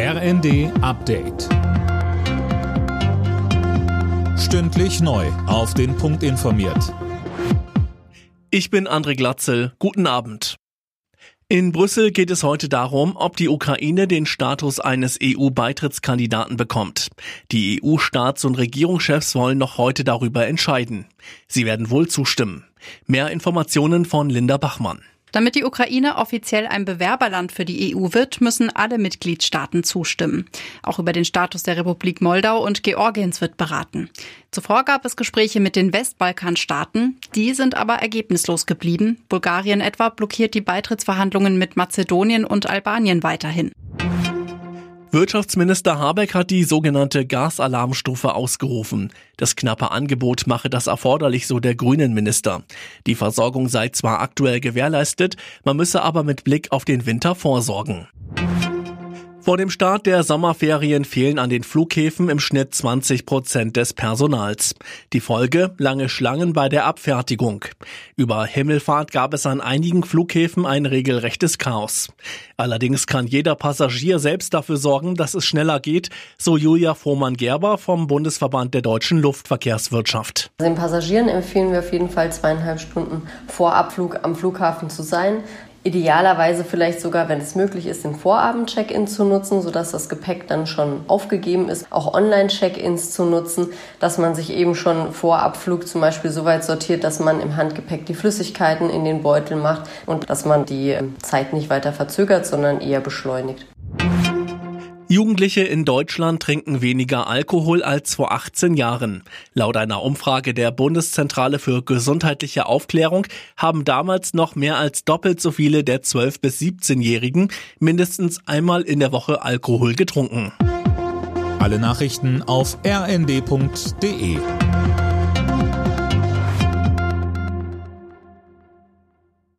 RND Update. Stündlich neu. Auf den Punkt informiert. Ich bin André Glatzel. Guten Abend. In Brüssel geht es heute darum, ob die Ukraine den Status eines EU-Beitrittskandidaten bekommt. Die EU-Staats- und Regierungschefs wollen noch heute darüber entscheiden. Sie werden wohl zustimmen. Mehr Informationen von Linda Bachmann. Damit die Ukraine offiziell ein Bewerberland für die EU wird, müssen alle Mitgliedstaaten zustimmen. Auch über den Status der Republik Moldau und Georgiens wird beraten. Zuvor gab es Gespräche mit den Westbalkanstaaten. Die sind aber ergebnislos geblieben. Bulgarien etwa blockiert die Beitrittsverhandlungen mit Mazedonien und Albanien weiterhin. Wirtschaftsminister Habeck hat die sogenannte Gasalarmstufe ausgerufen. Das knappe Angebot mache das erforderlich, so der grünen Minister. Die Versorgung sei zwar aktuell gewährleistet, man müsse aber mit Blick auf den Winter vorsorgen. Vor dem Start der Sommerferien fehlen an den Flughäfen im Schnitt 20 Prozent des Personals. Die Folge lange Schlangen bei der Abfertigung. Über Himmelfahrt gab es an einigen Flughäfen ein regelrechtes Chaos. Allerdings kann jeder Passagier selbst dafür sorgen, dass es schneller geht, so Julia Frohmann-Gerber vom Bundesverband der deutschen Luftverkehrswirtschaft. Den Passagieren empfehlen wir auf jeden Fall zweieinhalb Stunden vor Abflug am Flughafen zu sein. Idealerweise vielleicht sogar, wenn es möglich ist, den Vorabend-Check-In zu nutzen, sodass das Gepäck dann schon aufgegeben ist. Auch Online-Check-Ins zu nutzen, dass man sich eben schon vor Abflug zum Beispiel so weit sortiert, dass man im Handgepäck die Flüssigkeiten in den Beutel macht und dass man die ähm, Zeit nicht weiter verzögert, sondern eher beschleunigt. Jugendliche in Deutschland trinken weniger Alkohol als vor 18 Jahren. Laut einer Umfrage der Bundeszentrale für gesundheitliche Aufklärung haben damals noch mehr als doppelt so viele der 12- bis 17-Jährigen mindestens einmal in der Woche Alkohol getrunken. Alle Nachrichten auf rnd.de